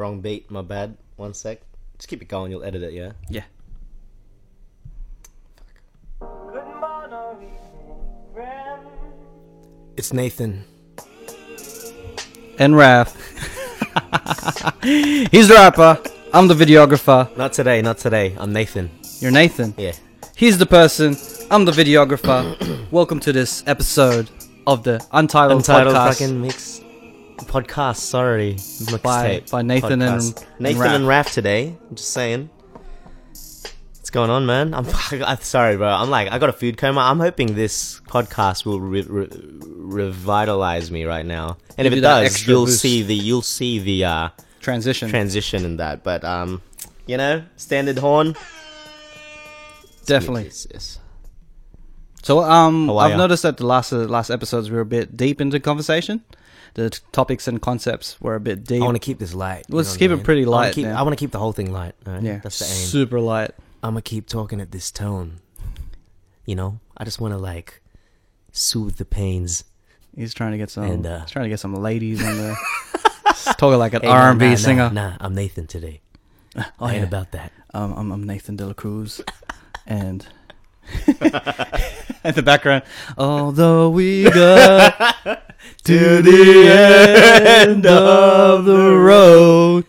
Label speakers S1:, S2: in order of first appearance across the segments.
S1: Wrong beat. My bad. One sec. Just keep it going. You'll edit it. Yeah.
S2: Yeah.
S1: It's Nathan.
S2: And Raph. He's the rapper. I'm the videographer.
S1: Not today. Not today. I'm Nathan.
S2: You're Nathan.
S1: Yeah.
S2: He's the person. I'm the videographer. Welcome to this episode of the Untitled,
S1: Untitled
S2: Podcast
S1: fucking mix podcast. Sorry,
S2: by, by Nathan and,
S1: podcast.
S2: and
S1: Nathan
S2: Raph.
S1: and Raph today. I'm just saying. What's going on, man? I'm, I'm sorry, bro. I'm like, I got a food coma. I'm hoping this podcast will re- re- revitalize me right now. And
S2: Give
S1: if it does, you'll
S2: boost.
S1: see the you'll see the uh,
S2: Transition.
S1: transition in that. But um, you know, standard horn.
S2: Definitely. So um, I've noticed that the last uh, last episodes we were a bit deep into conversation. The t- topics and concepts were a bit deep.
S1: I want to keep this light. you
S2: Let's
S1: know what
S2: keep
S1: I
S2: it pretty
S1: I wanna
S2: light,
S1: keep-. I want to keep the whole thing light. all right?
S2: yeah,
S1: that's the aim.
S2: super light.
S1: I'm gonna keep talking at this tone. You know, I just want to like soothe the pains.
S2: He's trying to get some.
S1: And, uh,
S2: he's trying to get some ladies on the. talking like an
S1: Hey, nah,
S2: R and B
S1: nah,
S2: singer.
S1: Nah, nah, I'm Nathan today.
S2: Oh,
S1: I ain't
S2: yeah.
S1: about that.
S2: Um, I'm, I'm Nathan De La Cruz, and at the background, although we go to the end of the road,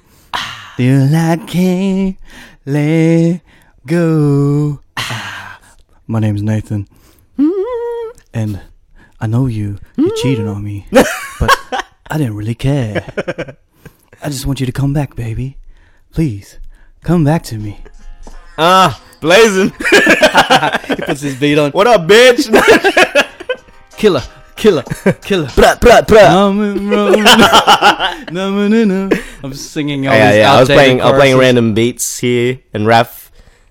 S2: still ah. I can't let go. Ah. My name's Nathan, mm-hmm. and I know you. You mm-hmm. cheated on me, but I didn't really care. I just want you to come back, baby. Please, come back to me.
S1: Ah, blazing.
S2: He puts his beat on.
S1: what up, bitch?
S2: Killer, killer, killer.
S1: bruh, bruh, bruh.
S2: I'm rolling. No, no, no. I'm singing all
S1: yeah,
S2: these
S1: yeah. I was playing, I was playing random beats here, and Raph.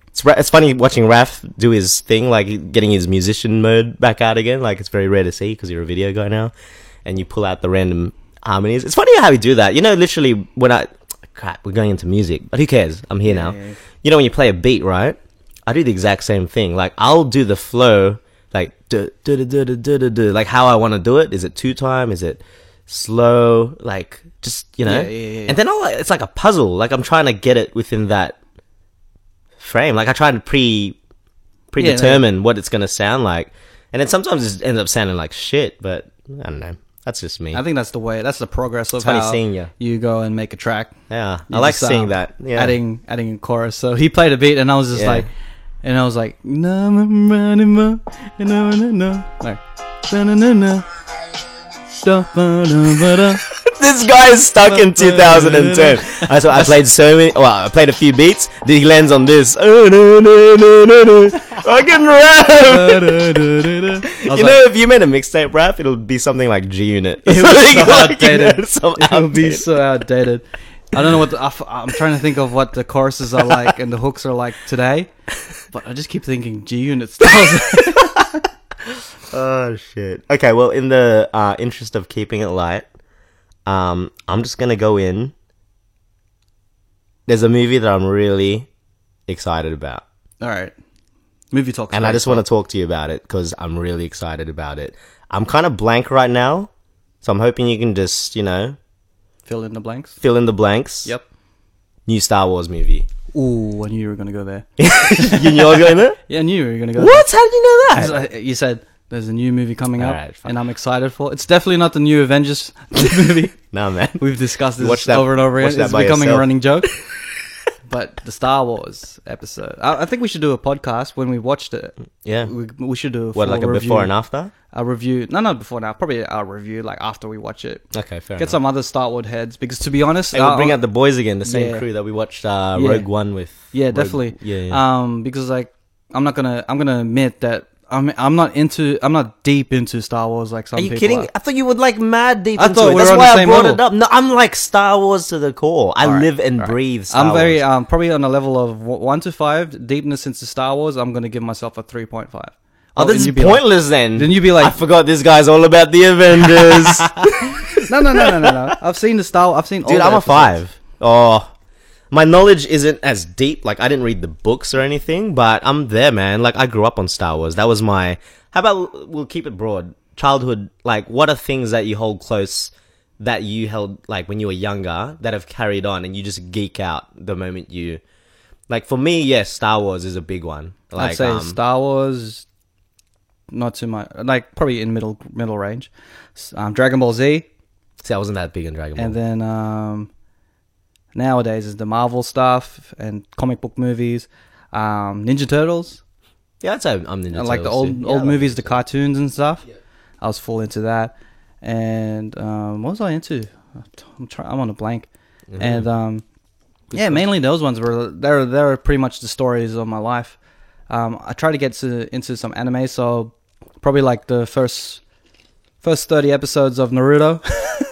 S1: It's it's funny watching Raph do his thing, like getting his musician mode back out again. Like it's very rare to see because you're a video guy now, and you pull out the random harmonies. It's funny how we do that. You know, literally when I crap, we're going into music, but who cares? I'm here now.
S2: Yeah, yeah.
S1: You know, when you play a beat, right? I do the exact same thing. Like I'll do the flow, like do do do do do do like how I want to do it. Is it two time? Is it slow? Like just you know.
S2: Yeah, yeah, yeah.
S1: And then I'll, it's like a puzzle. Like I'm trying to get it within that frame. Like I try to pre predetermine what it's gonna sound like, and then sometimes it ends up sounding like shit. But I don't know. That's just me.
S2: I think that's the way. That's the progress of
S1: it's
S2: how
S1: you.
S2: you. go and make a track.
S1: Yeah,
S2: you
S1: I like
S2: just,
S1: seeing
S2: um,
S1: that. Yeah.
S2: Adding adding a chorus. So he played a beat, and I was just like, and I was like, no, no, no, no, no, no, no, like, no,
S1: this guy is stuck in 2010. I so I played so many. Well, I played a few beats. Then he lands on this. Oh no no no no no! Fucking rap.
S2: I
S1: You
S2: like,
S1: know, if you made a mixtape rap, it'll be something like G Unit.
S2: It would be so outdated. it would be so outdated. I don't know what the, I I'm trying to think of what the choruses are like and the hooks are like today, but I just keep thinking G Unit styles.
S1: Oh shit. Okay, well, in the uh, interest of keeping it light, um, I'm just gonna go in. There's a movie that I'm really excited about,
S2: All right, movie talk.
S1: and I just want to talk to you about it because I'm really excited about it. I'm kind of blank right now, so I'm hoping you can just, you know,
S2: fill in the blanks.
S1: fill in the blanks.
S2: Yep.
S1: New Star Wars movie.
S2: Ooh, I knew you were gonna go there.
S1: you knew I was going there?
S2: Yeah, I knew you were gonna go.
S1: What? How did you know that?
S2: You said there's a new movie coming up,
S1: Alright, fine.
S2: and I'm excited for. it. It's definitely not the new Avengers movie.
S1: No, man.
S2: We've discussed this
S1: Watch that-
S2: over and over
S1: watch
S2: again.
S1: that
S2: It's becoming
S1: yourself.
S2: a running joke. But the Star Wars episode, I, I think we should do a podcast when we watched it.
S1: Yeah.
S2: We, we should do a
S1: What, like a
S2: review,
S1: before and after?
S2: A review. No, not before now. Probably a review like after we watch it.
S1: Okay, fair
S2: Get
S1: enough.
S2: some other Star Wars heads because to be honest,
S1: Hey, we'll
S2: uh,
S1: bring out the boys again, the same
S2: Yeah.
S1: crew that we watched uh,
S2: Yeah.
S1: Rogue One with.
S2: yeah,
S1: Rogue-
S2: definitely.
S1: Yeah, yeah.
S2: Um, because like I'm not gonna I'm gonna admit that I'm I'm not into I'm not deep into Star Wars like some
S1: Are you
S2: people
S1: kidding?
S2: are.
S1: I thought you would like mad deep
S2: I
S1: into it.
S2: we
S1: That's why I brought
S2: level.
S1: it up. No, I'm like Star Wars to the core. I
S2: right,
S1: live and
S2: right.
S1: breathe Star
S2: I'm very um probably on a level of one to five deepness into Star Wars. I'm gonna give myself a three point five.
S1: oh, this is pointless then.
S2: then you'd be like-
S1: I forgot this guy's all about the Avengers.
S2: no, no, no, no, no, no. I've seen the Star. I've seen. all
S1: Dude, I'm a
S2: episodes.
S1: five. Oh, my knowledge isn't as deep. Like I didn't read the books or anything, but I'm there, man. Like I grew up on Star Wars. That was my. How about we'll keep it broad? Childhood. Like, what are things that you hold close that you held like when you were younger that have carried on and you just geek out the moment you like for me yes star wars is a big one like
S2: I'd say
S1: um,
S2: Star Wars, not too much. Like probably in middle middle range. Um, Dragon Ball Z,
S1: see i wasn't that big in dragon ball
S2: and then um, nowadays is the Marvel stuff and comic book movies. Um, Ninja Turtles,
S1: yeah i'd say i'm Ninja
S2: and like the old
S1: too.
S2: old
S1: Yeah,
S2: movies, the cartoons and stuff.
S1: Yeah.
S2: I was full into that. And um, what was I into? I'm trying. I'm on a blank.
S1: Turtles. Mhm.
S2: And um, yeah, mainly those ones were they're they're pretty much the stories of my life. Um, I try to get to, into some anime, so probably like the first first thirty episodes of Naruto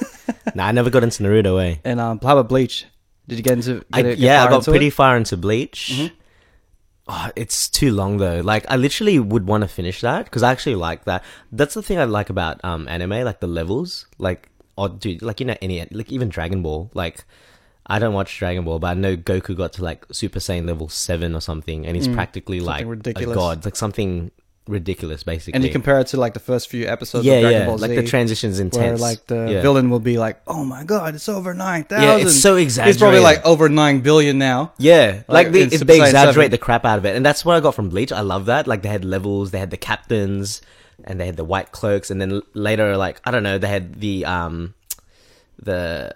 S1: nah i never got into naruto eh
S2: and um, about Bleach? Did you get into?
S1: I,
S2: it- get
S1: yeah, I got pretty
S2: it?
S1: far into Bleach.
S2: Mhm.
S1: Oh, it's too long though. Like I literally would want to finish that because I actually like that. That's the thing I like about um anime, like the levels. Like oh dude, like you know any like even Dragon Ball. Like I don't watch Dragon Ball, but I know Goku got to like Super Saiyan level seven or something, and he's
S2: Mm,
S1: practically like
S2: ridiculous.
S1: a god, like something ridiculous, basically.
S2: And you compare it to like the first few episodes
S1: yeah,
S2: of Dragon
S1: yeah,
S2: Ball
S1: like the transitions intense.
S2: where like the
S1: yeah.
S2: villain will be like, "Oh my god, it's over nine thousand.
S1: yeah, it's so exaggerated.
S2: It's probably like over nine billion now.
S1: Yeah, like,
S2: Like,
S1: they,
S2: in
S1: if they exaggerate
S2: 7.
S1: the crap out of it, and that's what I got from Bleach. I love that. Like they had levels, they had the captains, and they had the white cloaks, and then later, like I don't know, they had the um, the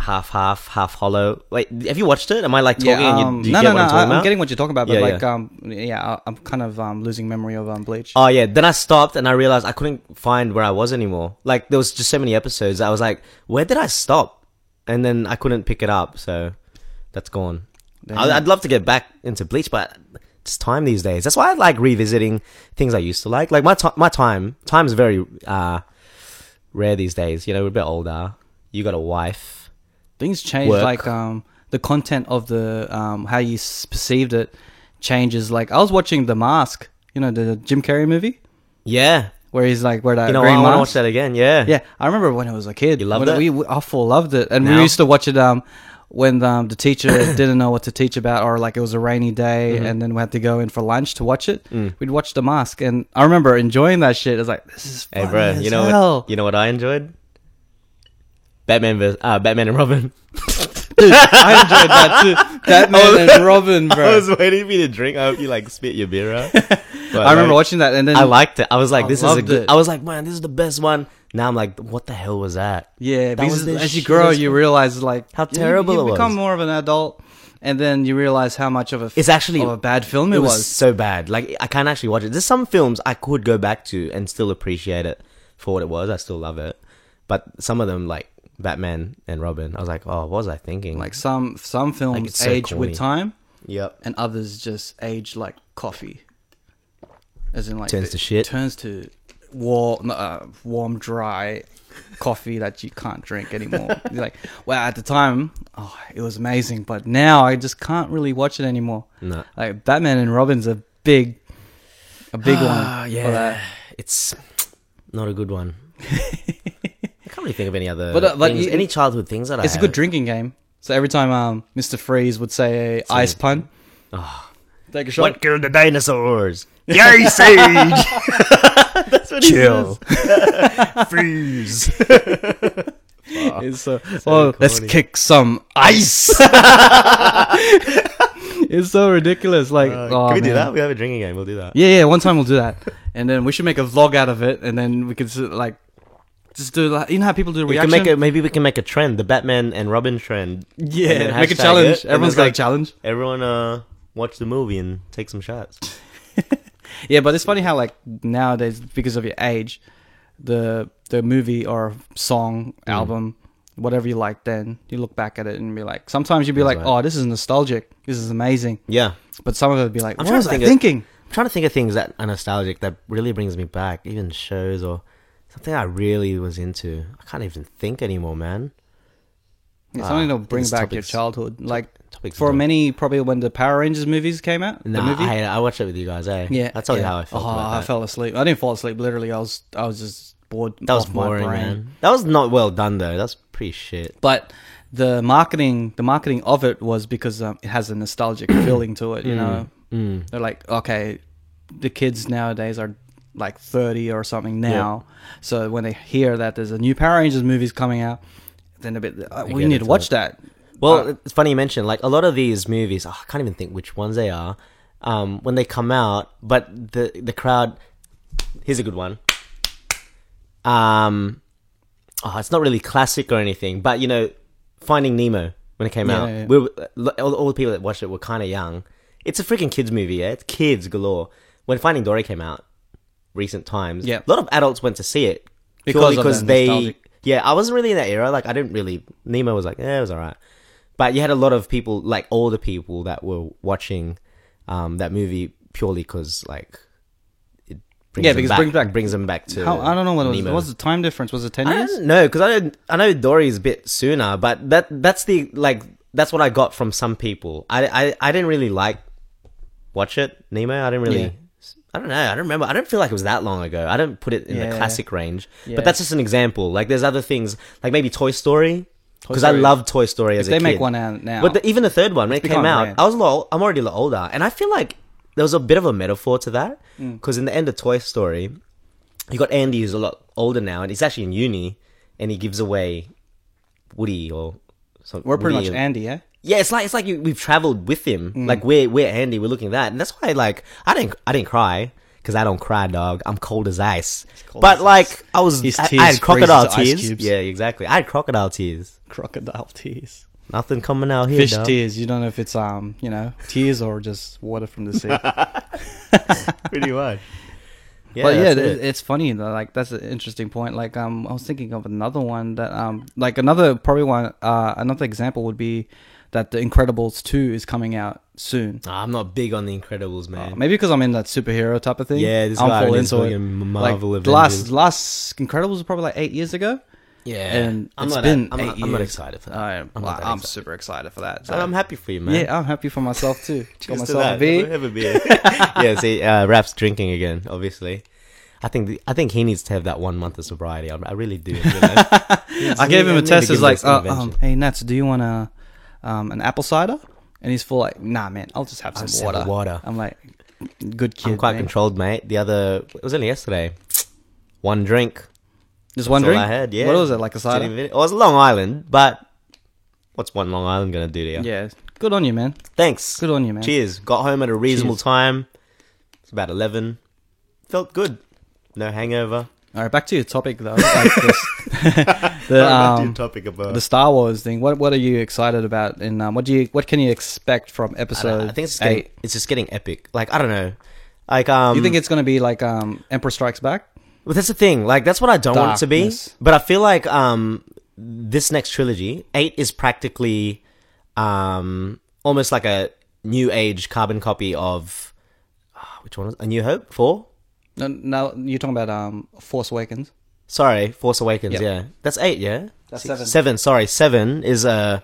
S1: half half half hollow. Wait, have you watched it? Am I like talking? and
S2: um,
S1: you, do you
S2: no,
S1: get
S2: no,
S1: what
S2: no.
S1: I'm talking
S2: I,
S1: about?
S2: getting what you're talking about, but
S1: Yeah,
S2: like,
S1: yeah.
S2: um, yeah, I'm kind of um losing memory of um Bleach.
S1: Oh yeah, then I stopped and I realized I couldn't find where I was anymore. Like there was just so many episodes. I was like, where did I stop? And then I couldn't pick it up, so that's gone.
S2: Damn.
S1: I'd love to get back into Bleach, but it's time these days. That's why I like revisiting things I used to like. Like my ti my time, time's very uh, rare these days. You know, we're a bit older. You got a wife.
S2: Things change,
S1: Work.
S2: like um the content of the um how you perceived it changes. Like I was watching The Mask, you know, the Jim Carrey movie
S1: Yeah,
S2: where he's like where that
S1: you know,
S2: green
S1: I want to watch that again. Yeah,
S2: Yeah, I remember when I was a kid.
S1: You loved it?
S2: We, we I full loved it, and
S1: Now?
S2: we used to watch it um when um, the teacher didn't know what to teach about, or like it was a rainy day,
S1: Mm-hmm.
S2: and then we had to go in for lunch to watch it.
S1: Mm.
S2: We'd watch The Mask, and I remember enjoying that shit. It was like this is
S1: Hey, bro, you know
S2: hell.
S1: what? You know what I enjoyed? Batman vs. Uh, Batman and Robin.
S2: Dude, I enjoyed that too. Batman and Robin, bro.
S1: I was waiting for you to drink. I hope you like spit your beer out. But,
S2: I remember
S1: like,
S2: watching that, and then
S1: I liked it. I was like,
S2: I
S1: this is a good.
S2: it.
S1: I was like, man, this is the best one. Now I'm like, what the hell was that?
S2: Yeah,
S1: That
S2: because
S1: was
S2: as you grow, you realize like
S1: How
S2: you-
S1: terrible
S2: you,
S1: it
S2: become more of an adult, and then you realize how much of a
S1: It's actually
S2: of a bad film it,
S1: it was,
S2: was.
S1: so bad. Like I can't actually watch it. There's some films I could go back to and still appreciate it for what it was. I still love it, but some of them like Batman and Robin, I was like, oh, what was I thinking?
S2: Like some some films
S1: it's so
S2: age
S1: corny.
S2: with time,
S1: yep,
S2: and others just age like coffee, as in like
S1: Turns to shit.
S2: Turns to warm, uh, warm, dry coffee that you can't drink anymore. You're like, well, at the time, oh, it was amazing, but now I just can't really watch it anymore.
S1: no,
S2: Like Batman and Robin's a big, a big one.
S1: Ah, yeah, it's not a good one. Really think of any other.
S2: But, uh, but
S1: things,
S2: you-
S1: any childhood things that I.
S2: It's a good drinking game. So every time um, Mr. Freeze would say a ice pun,
S1: Oh.
S2: take a shot.
S1: What killed the dinosaurs? The Ice Age. That's what
S2: Chill.
S1: he says. Freeze.
S2: It's so,
S1: So
S2: oh, let's
S1: corny.
S2: kick some ice. it's so ridiculous. Like,
S1: Uh,
S2: oh,
S1: can we do
S2: man.
S1: that? We have a drinking game. We'll do that.
S2: Yeah, yeah. One time we'll do that, and then we should make a vlog out of it, and then we could s- like just do like you know how people do
S1: We
S2: reaction.
S1: can make a maybe we can make a trend, the Batman and Robin trend.
S2: yeah, make a challenge.
S1: it,
S2: Everyone's got a challenge.
S1: Everyone uh watch the movie and take some shots.
S2: Yeah, but it's funny how like nowadays because of your age, the the movie or song
S1: Mm.
S2: album. Whatever you like, then you look back at it and be like. Sometimes you'd be
S1: That's
S2: like,
S1: right.
S2: "Oh, this is nostalgic. This is amazing."
S1: Yeah.
S2: But some of it would be like,
S1: I'm
S2: "What
S1: trying
S2: was
S1: to
S2: I
S1: think of-
S2: thinking?"
S1: I'm trying to think of things that are nostalgic that really brings me back, even shows or something I really was into. I can't even think anymore, man.
S2: It's something that'll bring back
S1: it's
S2: your childhood. Like
S1: Topics
S2: for many, probably when the Power Rangers movies came out. the
S1: Nah,
S2: movie.
S1: I, I watched it with you guys, eh?
S2: Yeah,
S1: That's totally
S2: yeah.
S1: how I felt
S2: Oh, I fell asleep. I didn't fall asleep. Literally, I was I was just bored.
S1: that was
S2: off my
S1: boring,
S2: brain.
S1: man. That was not well done though. That's pretty shit.
S2: But the marketing, the marketing of it was because um, it has a nostalgic feeling to it. You know,
S1: Mm.
S2: they're like, okay, the kids nowadays are like 30 or something now. So when they hear that there's a new Power Rangers movies coming out, then a bit, uh, we need to watch that.
S1: Well,
S2: Uh,
S1: it's funny you mention like a lot of these movies. Oh, I can't even think which ones they are. Um, when they come out, but the the crowd. Here's a good one. Um, oh, it's not really classic or anything, but you know, Finding Nemo when it came
S2: Yeah,
S1: out,
S2: yeah.
S1: we were, all, all the people that watched it were kind of young. It's a freaking kids movie, yeah. It's kids galore. When Finding Dory came out, recent times,
S2: Yeah.
S1: a lot of adults went to see it
S2: Because
S1: because
S2: the
S1: they.
S2: nostalgic-
S1: Yeah, I wasn't really in that era. Like, I didn't really. Nemo was like, yeah, it was alright. But you had a lot of people, like older people, that were watching um, that movie purely because, like, it brings
S2: Yeah, because
S1: back,
S2: brings back-
S1: brings them back to.
S2: How, I don't know what it was.
S1: Nemo.
S2: What was the time difference? Was it 10
S1: I
S2: years?
S1: know because I don't, I know Dory's a bit sooner, but that that's the like that's what I got from some people. I I, I didn't really like watch it Nemo. I didn't really.
S2: Yeah.
S1: I don't know. I don't remember. I don't feel like it was that long ago. I don't put it in
S2: Yeah.
S1: the classic range.
S2: Yeah.
S1: But that's just an example. Like there's other things like maybe Toy Story because I
S2: Story.
S1: love Toy Story as
S2: If
S1: a
S2: they
S1: kid.
S2: make one out now.
S1: But the, even the third one when it came out,
S2: brand.
S1: I was a lot. I'm already a lot older, and I feel like there was a bit of a metaphor to that
S2: Mm.
S1: because in the end of Toy Story, you got Andy who's a lot older now, and he's actually in uni, and he gives away Woody or something.
S2: We're pretty much Andy, yeah?
S1: Yeah, it's like it's like you, we've traveled with him.
S2: Mm.
S1: Like we're we're Andy. We're looking at that, and that's why like I didn't I didn't cry because I don't cry, dog. I'm cold as ice.
S2: cold
S1: but
S2: as
S1: like
S2: ice.
S1: I was, I,
S2: tears
S1: I had crocodile tears. Yeah, exactly. I had crocodile tears.
S2: Crocodile tears.
S1: Nothing coming out here.
S2: Fish
S1: dog.
S2: tears. You don't know if it's, um, you know, tears or just water from the sea.
S1: Pretty much. Yeah,
S2: but yeah, it. it's funny though. Like that's an interesting point. Like um, I was thinking of another one that um, like another probably one uh, another example would be that The Incredibles two is coming out soon.
S1: Nah, I'm not big on the Incredibles, man.
S2: Uh, maybe because I'm in that superhero type of thing.
S1: Yeah, this
S2: I'm
S1: guy
S2: full
S1: is
S2: into it.
S1: fucking
S2: Like
S1: Marvel
S2: the last last Incredibles was probably like eight years ago,
S1: yeah,
S2: and
S1: I'm
S2: it's
S1: not
S2: been
S1: I'm,
S2: eight
S1: not,
S2: years.
S1: I'm not excited for that.
S2: I,
S1: I'm
S2: I'm,
S1: that
S2: I'm
S1: excited.
S2: super excited for that.
S1: So I'm happy for you, man.
S2: yeah, I'm happy for myself too. Got
S1: Cheers to
S2: myself a beer.
S1: Have a beer. yeah, see, uh, Raph's drinking again. Obviously, I think the, I think he needs to have that one month of sobriety. I, I really do. You know?
S2: I gave him a test. It's like, uh, um, hey Nats, do you want a um, an apple cider? And he's full like, nah, man, I'll just have some
S1: I'll just have
S2: water.
S1: water.
S2: I'm like, good kid.
S1: I'm quite
S2: man.
S1: controlled, mate. The other it was only yesterday. One drink.
S2: Just one
S1: That's
S2: drink.
S1: I had. Yeah.
S2: What was it like a cider?
S1: even- It was Long Island, but what's one Long Island gonna do to you?
S2: Yeah, good on you, man.
S1: Thanks.
S2: Good on you, man.
S1: Cheers. Got home at a reasonable
S2: Cheers.
S1: time. It's about eleven. Felt good. No hangover.
S2: All right, back to your topic though. Like this, the um,
S1: topic about.
S2: the Star Wars thing. What what are you excited about? And um, what do you what can you expect from
S1: I, don't know,
S2: episode
S1: I think it's just getting,
S2: eight?
S1: it's just getting epic. Like I don't know. Like um.
S2: You think it's gonna be like um, Emperor Strikes Back?
S1: Well, that's the thing. Like that's what I don't want it to be. But I feel like um this next trilogy, eight is practically um almost like a new age carbon copy of ah, which one was A New Hope? Four?
S2: No, no, you're talking about um, Force Awakens.
S1: Sorry, Force Awakens.
S2: Yep.
S1: Yeah, that's eight. Yeah,
S2: That's
S1: Six-
S2: seven.
S1: Seven. Sorry, seven is Uh,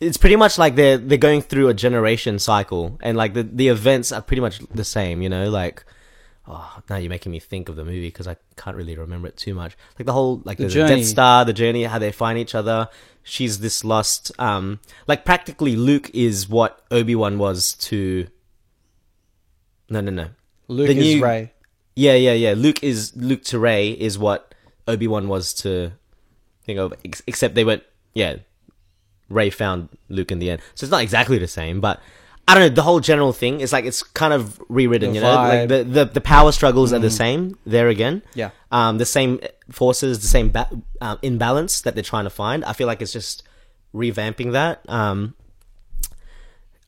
S1: it's pretty much like they're they're going through a generation cycle, and like the the events are pretty much the same. You know, like. Oh, now you're making me think of the movie because I can't really remember it too much. Like the whole, like
S2: The
S1: the. Death Star, the journey, how they find each other. She's this lost, um, like practically Luke is what Obi Wan was to. No, no, no.
S2: Luke
S1: The
S2: is
S1: new-
S2: Rey.
S1: Yeah, yeah, yeah. Luke is Luke to Rey is what Obi Wan was to think of, ex- except they went, yeah. Rey found Luke in the end, so it's not exactly the same, but I don't know. The whole general thing is like it's kind of rewritten.
S2: The
S1: you know, like the, the the power struggles are the same there again.
S2: Yeah.
S1: Um, the same forces, the same ba- um, imbalance that they're trying to find. I feel like it's just revamping that. Um,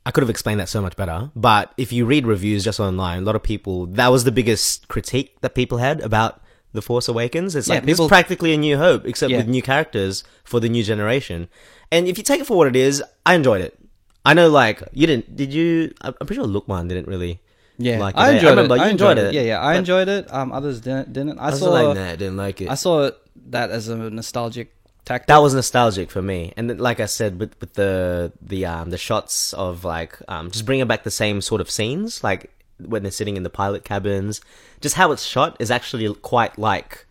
S1: I could have explained that so much better, but if you read reviews just online, a lot of people that was the biggest critique that people had about the Force Awakens. It's
S2: Yeah,
S1: like
S2: people-
S1: is practically a new hope, except
S2: Yeah.
S1: with new characters for the new generation. And if you take it for what it is, I enjoyed it. I know, like you didn't. Did you? I'm pretty sure Lookman didn't really.
S2: Yeah,
S1: like
S2: I
S1: it.
S2: enjoyed
S1: remember
S2: it.
S1: you
S2: I
S1: enjoyed
S2: enjoyed it. Yeah, yeah, I
S1: but
S2: enjoyed it. Um, others didn't. Didn't. I,
S1: I
S2: saw.
S1: like, nah, didn't like it.
S2: I saw that as a nostalgic tactic.
S1: that was nostalgic for me and then, like i said with, with the the um the shots of like um just bringing back the same sort of scenes like when they're sitting in the pilot cabins just how it's shot is actually quite like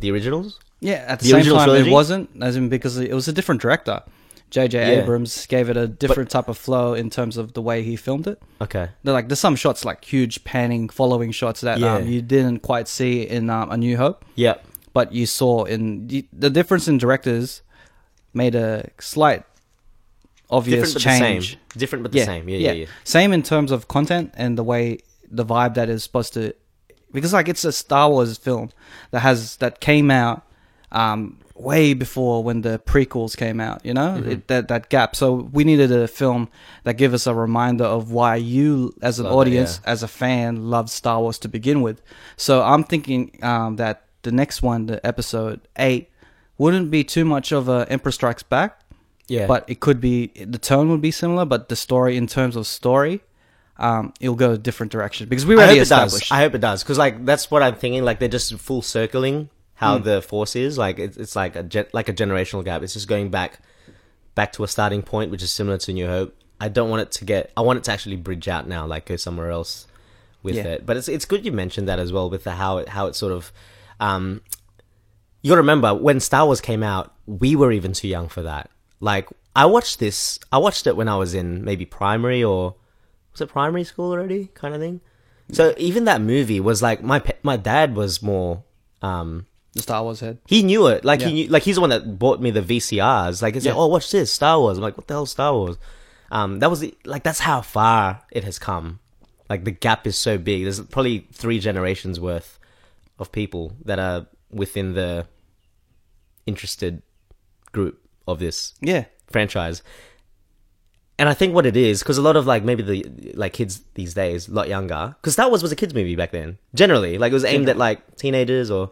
S1: the originals
S2: Yeah, at the,
S1: The
S2: same time,
S1: trilogy?
S2: it wasn't as in because it was a different director. J.J.
S1: Yeah.
S2: Abrams gave it a different type of flow in terms of the way he filmed it.
S1: Okay.
S2: They're like there's some shots like huge panning, following shots that
S1: Yeah.
S2: um, you didn't quite see in um, A New Hope,
S1: Yeah.
S2: But you saw in the difference in directors made a slight obvious
S1: Different but
S2: change.
S1: the same. Different but the same. Yeah, yeah, yeah.
S2: Same in terms of content and the way the vibe that is supposed to, because like it's a Star Wars film that has that came out um, way before when the prequels came out. You know
S1: Mm-hmm.
S2: it, that that gap. So we needed a film that give us a reminder of why you, as an
S1: Love it,
S2: audience, as a fan, loved Star Wars to begin with. So I'm thinking um, that the next one, the episode eight, wouldn't be too much of a Emperor Strikes Back
S1: Yeah.
S2: but it could be the tone would be similar, but the story in terms of story, um, it'll go a different direction because we
S1: I
S2: already
S1: does.
S2: established.
S1: I hope it does because like that's what I'm thinking. Like they're just full circling how
S2: Hmm.
S1: the force is. Like it's, it's like a gen- like a generational gap. It's just going back back to a starting point, which is similar to New Hope. I don't want it to get. I want it to actually bridge out now, like go somewhere else with
S2: Yeah.
S1: it. But it's it's good you mentioned that as well with the how it how it sort of. Um, you got to remember when Star Wars came out, we were even too young for that. Like I watched this. I watched it when I was in maybe primary or was it primary school already, kind of thing. So even that movie was like my pe- my dad was more. Um,
S2: the Star Wars head.
S1: he knew it. Like
S2: Yeah.
S1: he knew, like he's the one that bought me the VCRs. Like he's like, oh, watch this Star Wars. I'm like, what the hell, Star Wars? Um, that was the, like that's how far it has come. Like the gap is so big. There's probably three generations worth of people that are within the interested group of this
S2: Yeah,
S1: franchise. And I think what it is, because a lot of like maybe the like kids these days, a lot younger, because Star Wars was a kids movie back then. Generally, like it was aimed at like teenagers or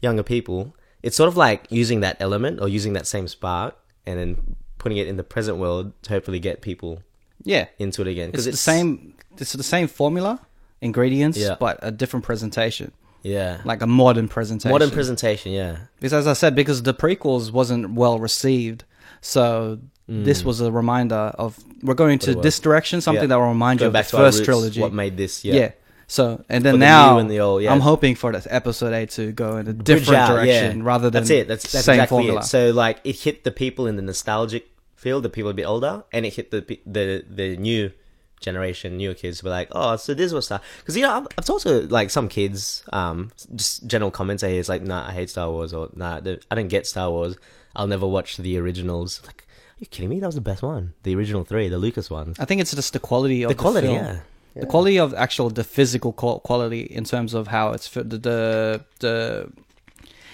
S1: younger people. It's sort of like using that element or using that same spark and then putting it in the present world to hopefully get people
S2: yeah.
S1: into it again.
S2: because It's,
S1: Because
S2: the same. It's the same formula, ingredients,
S1: Yeah.
S2: but a different presentation,
S1: yeah,
S2: like a modern presentation.
S1: modern presentation. Yeah,
S2: because as I said, because the prequels wasn't well received, so this was a reminder of we're going to
S1: Mm.
S2: this direction, something
S1: Yeah.
S2: that will remind you of the
S1: back to our
S2: first
S1: roots,
S2: trilogy.
S1: What made this?
S2: yeah.
S1: Yeah,
S2: So and then
S1: the
S2: now
S1: and the old, yeah.
S2: I'm hoping for this episode eight to go in a different
S1: out,
S2: direction
S1: yeah.
S2: rather than
S1: that's it. That's, that's
S2: same
S1: exactly
S2: formula.
S1: it. So like it hit the people in the nostalgic field, the people a bit older, and it hit the the the new generation, newer kids. Were like, oh, so this was Star. Because you know, I've, I've talked to like some kids, um, just general comments. Say it's like, nah, I hate Star Wars, or nah, I don't get Star Wars. I'll never watch the originals. Like, are you kidding me? That was the best one. The original three, the Lucas ones.
S2: I think it's just the quality of
S1: The
S2: the,
S1: quality,
S2: film.
S1: yeah.
S2: The quality of actual the physical quality in terms of how it's the, the the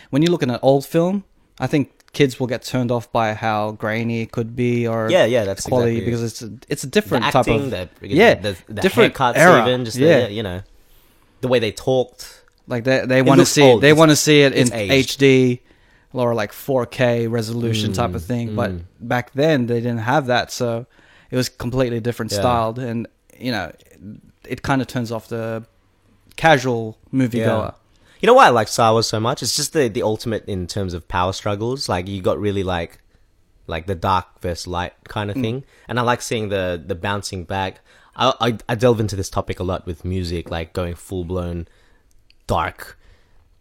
S2: when you look at an old film, I think kids will get turned off by how grainy it could be or
S1: Yeah, yeah, that's
S2: quality
S1: exactly
S2: because it's a, it's a different
S1: the
S2: type
S1: acting,
S2: of
S1: the,
S2: yeah,
S1: the, the
S2: different
S1: haircuts,
S2: era.
S1: even just
S2: Yeah.
S1: the, you know, the way they talked.
S2: like they they want to see
S1: old.
S2: it, they want to see it in
S1: aged.
S2: HD or like 4K resolution type
S1: Mm,
S2: of thing. But back then they didn't have that, so it was completely different
S1: Yeah.
S2: styled, and you know it kind of turns off the casual moviegoer.
S1: You know why I like Star Wars so much? It's just the the ultimate in terms of power struggles. Like you got really like like the dark versus light kind
S2: Mm.
S1: of thing, and I like seeing the the bouncing back. I, I I delve into this topic a lot with music, like going full blown dark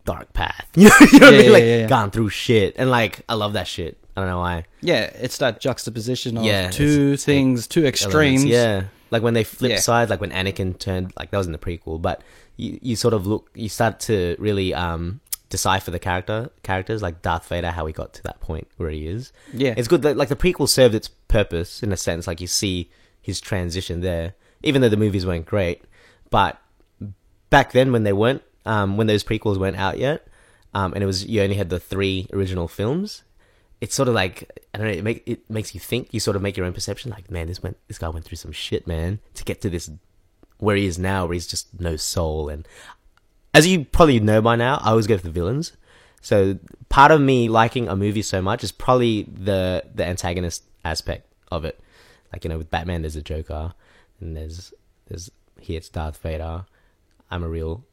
S1: dark path. you know what I
S2: Yeah,
S1: mean?
S2: yeah,
S1: Like
S2: yeah, yeah.
S1: gone through shit, and like I love that shit. I don't know why.
S2: Yeah, it's that juxtaposition of
S1: Yeah,
S2: two things, two
S1: elements.
S2: extremes.
S1: Yeah, like when they flip
S2: Yeah.
S1: sides, like when Anakin turned, like that was in the prequel, but you, you sort of look, you start to really um decipher the character characters, like Darth Vader, how he got to that point where he is.
S2: Yeah.
S1: it's good that like the prequel served its purpose in a sense, like you see his transition there, even though the movies weren't great, but back then when they weren't, um, when those prequels weren't out yet, um, and it was you only had the three original films. It's sort of like I don't know. It make it makes you think. You sort of make your own perception. Like, man, this went this guy went through some shit, man, to get to this where he is now, where he's just no soul. And as you probably know by now, I always go for the villains. So part of me liking a movie so much is probably the the antagonist aspect of it. Like you know, with Batman, there's a Joker, and there's there's here it's Darth Vader. I'm a real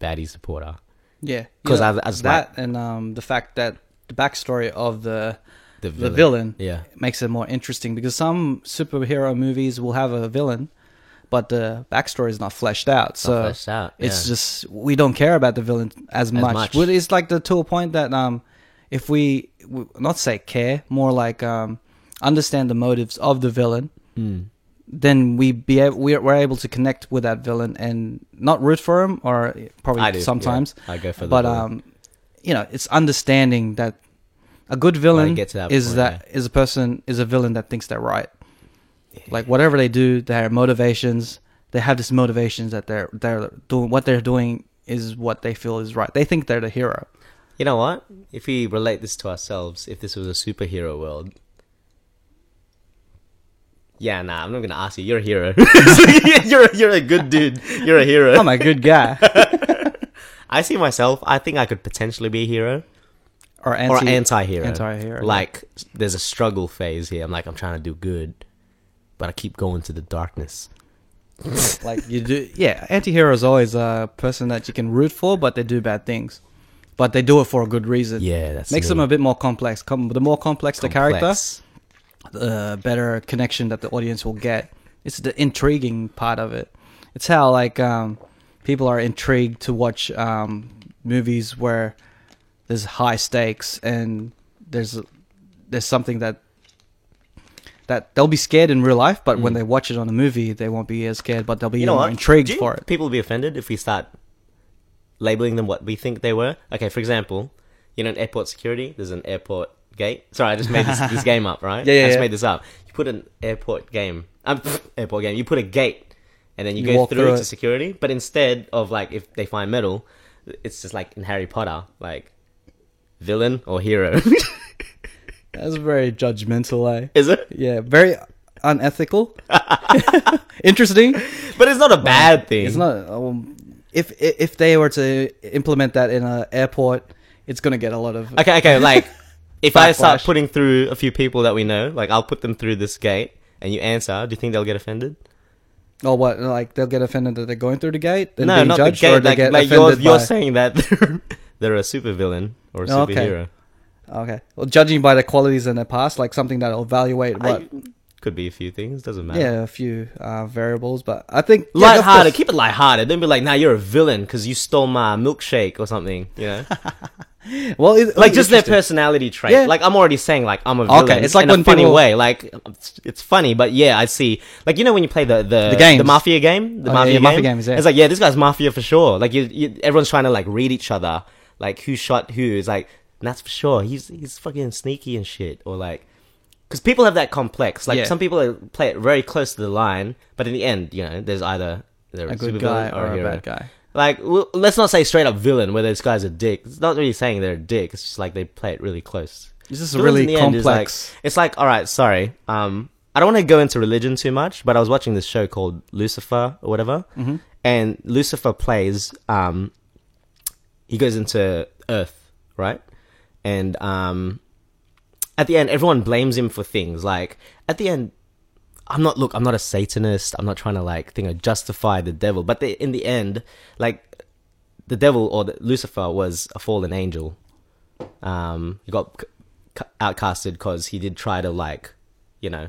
S1: baddie supporter.
S2: Yeah,
S1: 'Cause
S2: You know,
S1: I-
S2: that and um, the fact that the backstory of the
S1: The
S2: the villain
S1: Yeah.
S2: makes it more interesting because some superhero movies will have a villain, but the backstory is not fleshed out. So
S1: fleshed out,
S2: it's just we don't care about the villain as, much.
S1: much.
S2: But it's like the to a point that um, if we, not say care, more like um, understand the motives of the villain,
S1: Mm.
S2: then we be we're, we're able to connect with that villain and not root for him or probably
S1: do
S2: sometimes,
S1: yeah. I go for the
S2: but
S1: villain.
S2: um, you know, it's understanding that a good villain
S1: that
S2: is
S1: point,
S2: that is a person is a villain that thinks they're right. Like whatever they do, their motivations, they have this motivations that they're they're doing what they're doing is what they feel is right. They think they're the hero.
S1: You know what? If we relate this to ourselves, if this was a superhero world. Yeah, nah, I'm not gonna ask you. You're a hero. you're you're a good dude. You're a hero.
S2: I'm a good guy.
S1: I see myself. I think I could potentially be a hero
S2: or anti
S1: or anti-hero.
S2: anti-hero.
S1: Like there's a struggle phase here. I'm like I'm trying to do good, but I keep going to the darkness.
S2: like you do yeah anti-hero is always a person that you can root for but they do bad things. But they do it for a good reason.
S1: Yeah, that's
S2: makes
S1: me.
S2: them a bit more complex. Com- the more complex, the character the better connection that the audience will get. It's the intriguing part of it. It's how like um, people are intrigued to watch um, movies where there's high stakes and there's there's something that that they'll be scared in real life, but when
S1: Mm.
S2: they watch it on a movie, they won't be as scared, but they'll be
S1: You know
S2: more intrigued
S1: Do you
S2: for it.
S1: People will be offended if we start labeling them what we think they were. Okay, for example, you know, in airport security, there's an airport gate. Sorry, I just made this, this game up, right?
S2: Yeah, yeah,
S1: I just
S2: yeah.
S1: made this up. You put an airport game, um, airport game. You put a gate, and then you,
S2: You
S1: go through,
S2: through
S1: to security. But instead of like if they find metal, it's just like in Harry Potter, like villain or hero.
S2: That's a very judgmental, eh?
S1: Is it?
S2: Yeah, very unethical. Interesting.
S1: But it's not a bad thing.
S2: It's not. Um, if if they were to implement that in an airport, it's gonna get a lot of.
S1: Okay, okay, like if I start putting through a few people that we know, like I'll put them through this gate and you answer, do you think they'll get offended?
S2: Or what? Like they'll get offended that they're going through the gate. and
S1: no,
S2: being
S1: not
S2: judged,
S1: the gate. Like, like you're, you're
S2: by-
S1: saying that they're, they're a supervillain or a
S2: Oh, okay. Okay. Well, judging by the qualities in their past, like something that'll evaluate what.
S1: I- could be a few things, doesn't matter.
S2: yeah, a few uh, variables, but I think yeah,
S1: Lighthearted, keep it lighthearted. Don't be like, nah, you're a villain because you stole my milkshake or something, you know?
S2: Well, it,
S1: like just their personality trait.
S2: Yeah.
S1: Like I'm already saying, like I'm a villain.
S2: Okay, it's like
S1: in a funny
S2: people-
S1: way. Like it's, it's funny, but yeah, I see. Like you know when you play the the
S2: The games.
S1: the mafia game, the
S2: Oh,
S1: mafia
S2: yeah,
S1: game.
S2: mafia games, yeah.
S1: It's like yeah, this guy's mafia for sure. Like you, you, everyone's trying to like read each other, like who shot who. It's like that's for sure. He's he's fucking sneaky and shit, or like. Because people have that complex. Like
S2: Yeah.
S1: some people are- play it very close to the line, but in the end, you know, there's either they're
S2: a
S1: a,
S2: good guy
S1: or,
S2: or a bad guy.
S1: Like, well, let's not say straight up villain where this guy's a dick. It's not really saying they're a dick. It's just like they play it really close.
S2: This is
S1: Villains
S2: really
S1: in the end is
S2: complex.
S1: It's like, all right, sorry. Um, I don't want to go into religion too much, but I was watching this show called Lucifer or whatever,
S2: Mhm.
S1: and Lucifer plays. Um, he goes into Earth, right? And um, at the end, everyone blames him for things. Like at the end, I'm not. Look, I'm not a Satanist. I'm not trying to like think of justify the devil. But in the end, like the devil or the, Lucifer was a fallen angel. Um, he got c- outcasted because he did try to like, you know.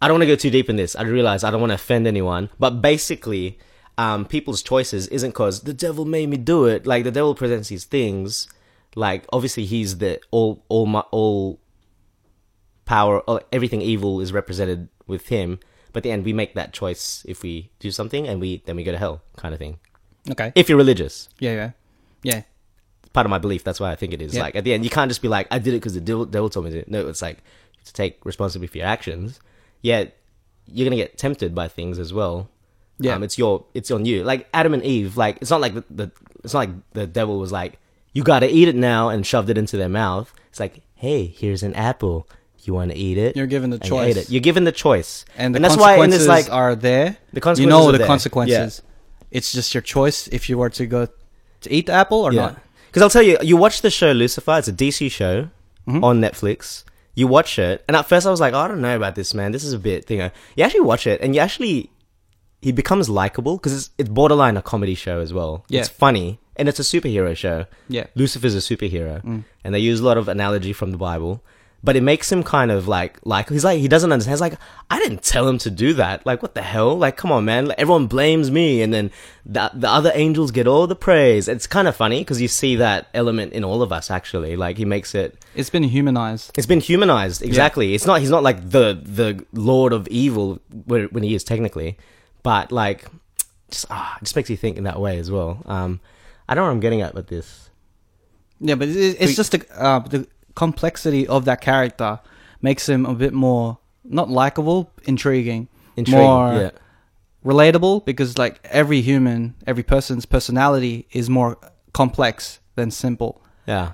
S1: I don't want to go too deep in this. I realize I don't want to offend anyone, but basically, um, people's choices isn't because the devil made me do it. Like the devil presents these things, like obviously he's the all all my all power, all, everything evil is represented with him. But at the end, we make that choice if we do something, and we then we go to hell, kind of thing.
S2: Okay.
S1: If you're religious,
S2: Yeah, yeah, yeah.
S1: part of my belief. That's why I think it is.
S2: Yeah.
S1: Like at the end, you can't just be like, "I did it because the devil, devil told me to." No, it's like to take responsibility for your actions. Yeah, you're gonna get tempted by things as well.
S2: Yeah.
S1: um, it's your it's on you. Like Adam and Eve. Like it's not like the, the it's not like the devil was like, "You got to eat it now," and shoved it into their mouth. It's like, "Hey, here's an apple. You want to eat it?"
S2: You're given the
S1: And you
S2: choice.
S1: it. You're given the choice,
S2: and the
S1: that's why in
S2: consequences
S1: like
S2: are there.
S1: the consequences
S2: you know
S1: are
S2: the
S1: there.
S2: consequences. It's just your choice if you were to go to eat the apple or not.
S1: Because I'll tell you, you watch the show Lucifer. It's a DC show
S2: Mhm.
S1: on Netflix. You watch it, and at first I was like, oh, I don't know about this, man. This is a bit, you know. You actually watch it, and you actually he becomes likable because it's it's borderline a comedy show as well.
S2: Yeah.
S1: It's funny, and it's a superhero show.
S2: Yeah.
S1: Lucifer's a superhero,
S2: Mm.
S1: and they use a lot of analogy from the Bible. but it makes him kind of like like he's like he doesn't understand. He's like I didn't tell him to do that. Like what the hell? Like come on, man. Like, everyone blames me, and then the the other angels get all the praise. It's kind of funny because you see that element in all of us. Actually, like he makes it.
S2: It's been humanized.
S1: It's been humanized exactly. It's not. He's not like the the lord of evil when he is technically, but like just ah, it just makes you think in that way as well. Um, I don't know what I'm getting at with this.
S2: Yeah, but it, it's just the uh, the complexity of that character makes him a bit more not likable, intriguing,
S1: Intriguing.
S2: more
S1: yeah.
S2: relatable because like every human, every person's personality is more complex than simple.
S1: Yeah.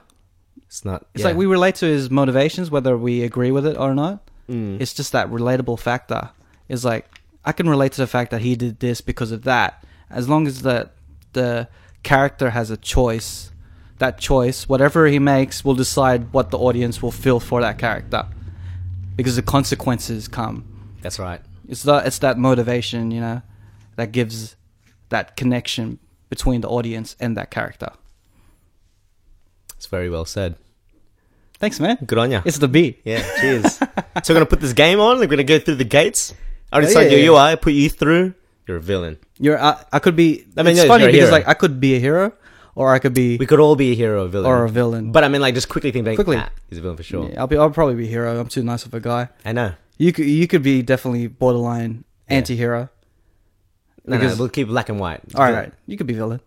S1: It's not.
S2: It's
S1: yeah.
S2: like we relate to his motivations whether we agree with it or not.
S1: Mm.
S2: It's just that relatable factor. It's like I can relate to the fact that he did this because of that. As long as the the character has a choice, that choice, whatever he makes, will decide what the audience will feel for that character, because the consequences come.
S1: That's right.
S2: It's that it's that motivation, you know, that gives that connection between the audience and that character.
S1: It's very well said.
S2: Thanks, man.
S1: Good on you.
S2: It's the B.
S1: Yeah. Cheers. so we're gonna put this game on. We're gonna go through the gates. I already oh,
S2: Yeah,
S1: saw
S2: yeah,
S1: your
S2: yeah.
S1: UI. Put you through. You're a villain.
S2: You're I, I could be.
S1: I mean,
S2: it's
S1: yeah,
S2: funny because
S1: hero.
S2: like I could be a hero, or I could be
S1: We could all be a hero or villain.
S2: or a villain.
S1: But I mean, like, just quickly think,
S2: Quickly.
S1: Nah, he's a villain for sure.
S2: Yeah, I'll be. I'll probably be hero. I'm too nice of a guy.
S1: I know.
S2: You could. You could be definitely borderline
S1: Yeah.
S2: anti-hero.
S1: No,
S2: Because-
S1: no, we'll keep black and white.
S2: All right, right. You could be villain.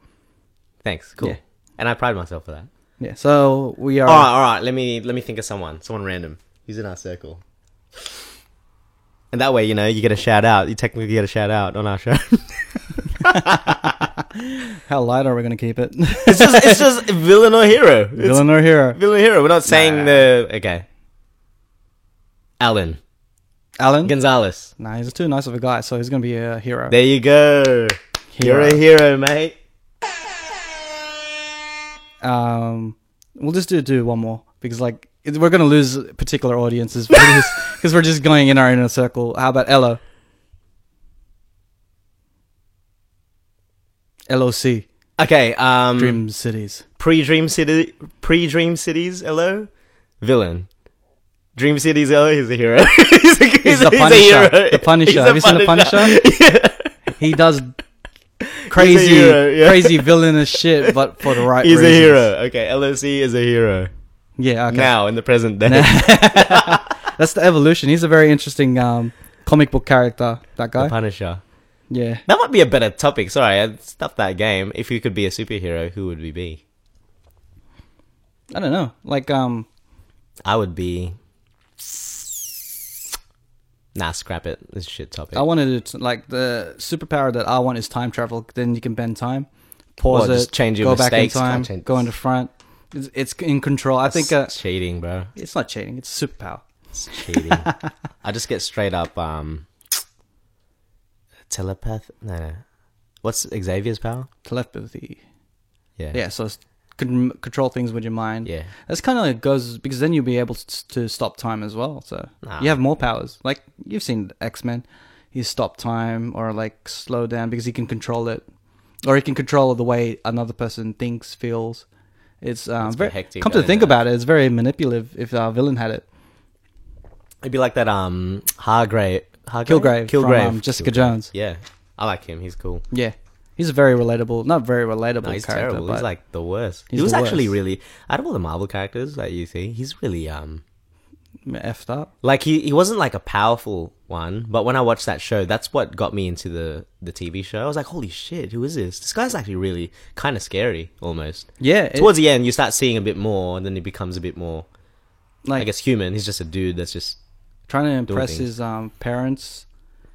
S1: Thanks. Cool.
S2: Yeah.
S1: And I pride myself for that.
S2: Yeah. So we are.
S1: All right, all right. Let me let me think of someone. Someone random. Who's in our circle. And that way, you know, you get a shout out. You technically get a shout out on our show.
S2: How light are we gonna keep it?
S1: it's just it's just villain or hero. It's
S2: villain or hero?
S1: villain or hero. We're not saying
S2: Nah.
S1: the okay. Alan
S2: Alan.
S1: Gonzalez.
S2: Nah, he's too nice of a guy, so he's gonna be a hero.
S1: There you go. You're a hero, mate.
S2: Um, we'll just do do one more because like we're gonna lose particular audiences because we're just going in our inner circle. How about Elo? LOC
S1: Okay. Um.
S2: Dream Cities.
S1: Pre Dream City. Pre Dream Cities. Hello. Villain. Dream Cities. Hello. He's a hero. he's a,
S2: He's the Punisher. The Punisher.
S1: He's
S2: Have you seen the Punisher?
S1: yeah.
S2: He does crazy,
S1: hero, yeah.
S2: crazy villainous shit, but for the right
S1: He's a hero. Okay. LOC is a hero.
S2: Yeah, okay.
S1: Now in the present day.
S2: That's the evolution. He's a very interesting um, comic book character. That
S1: The
S2: guy.
S1: Punisher.
S2: Yeah.
S1: That might be a better topic. Sorry, I stuffed that game. If you could be a superhero, who would we be?
S2: I don't know. Like um,
S1: I would be. Nah, scrap it. This shit topic.
S2: I wanted to like the superpower that I want is time travel. Then you can bend time, pause it,
S1: change your
S2: go back in time, go into front. It's, it's in control. I think uh,
S1: It's cheating, bro.
S2: it's not cheating. It's superpower.
S1: It's cheating. I just get straight up um telepath. No, no. What's Xavier's power?
S2: Telepathy.
S1: Yeah.
S2: Yeah. So control things with your mind.
S1: Yeah.
S2: That's kind of like goes because then you'll be able to, to stop time as well. So
S1: Nah.
S2: you have more powers. Like you've seen X Men, he stop time or like slow down because he can control it, or he can control the way another person thinks, feels. It's um,
S1: That's
S2: very
S1: hectic,
S2: come to think
S1: isn't
S2: about it, it's very manipulative. If our villain had it,
S1: It'd be like that um Hargrave Hargrave
S2: Kilgrave,
S1: Kilgrave.
S2: from, um, Jessica
S1: Kilgrave.
S2: Jones.
S1: Yeah. I like him. He's cool.
S2: yeah, he's a very relatable, not very relatable
S1: No, he's
S2: character,
S1: terrible.
S2: but
S1: He's like the worst. He was actually
S2: worst.
S1: really out of all the Marvel characters that you see, he's really um
S2: effed up.
S1: like he, he wasn't like a powerful one, but when I watched that show, that's what got me into the the TV show. I was like, holy shit, who is this? This guy's actually really kind of scary, almost.
S2: Yeah,
S1: Towards the end, you start seeing a bit more, and then he becomes a bit more,
S2: like
S1: I guess, human. He's just a dude that's just
S2: trying to impress his um parents.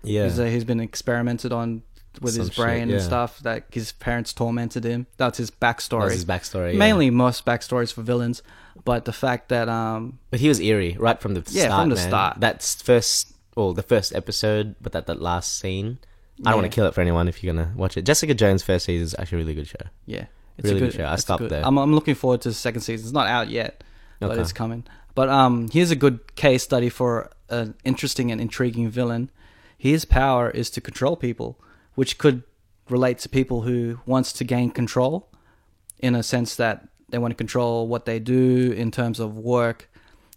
S1: yeah.
S2: He's, uh, he's been experimented on with
S1: Some
S2: his
S1: shit,
S2: brain
S1: yeah.
S2: and stuff. That his parents tormented him. That's his backstory.
S1: That's his backstory. yeah.
S2: Mainly, most backstories for villains, but the fact that um,
S1: But he was eerie right from the
S2: Yeah,
S1: start.
S2: from the
S1: man.
S2: start.
S1: That's first, well, the first episode, but that that last scene. I don't want to kill it for anyone if you're gonna watch it. Jessica Jones' first season is actually a really good show.
S2: yeah, it's
S1: Really
S2: a
S1: good
S2: good,
S1: show. I stopped
S2: good-
S1: there.
S2: I'm, I'm looking forward to the second season. It's not out yet, but
S1: Okay.
S2: it's coming. But um, here's a good case study for an interesting and intriguing villain. His power is to control people, which could relate to people who wants to gain control, in a sense that they want to control what they do in terms of work,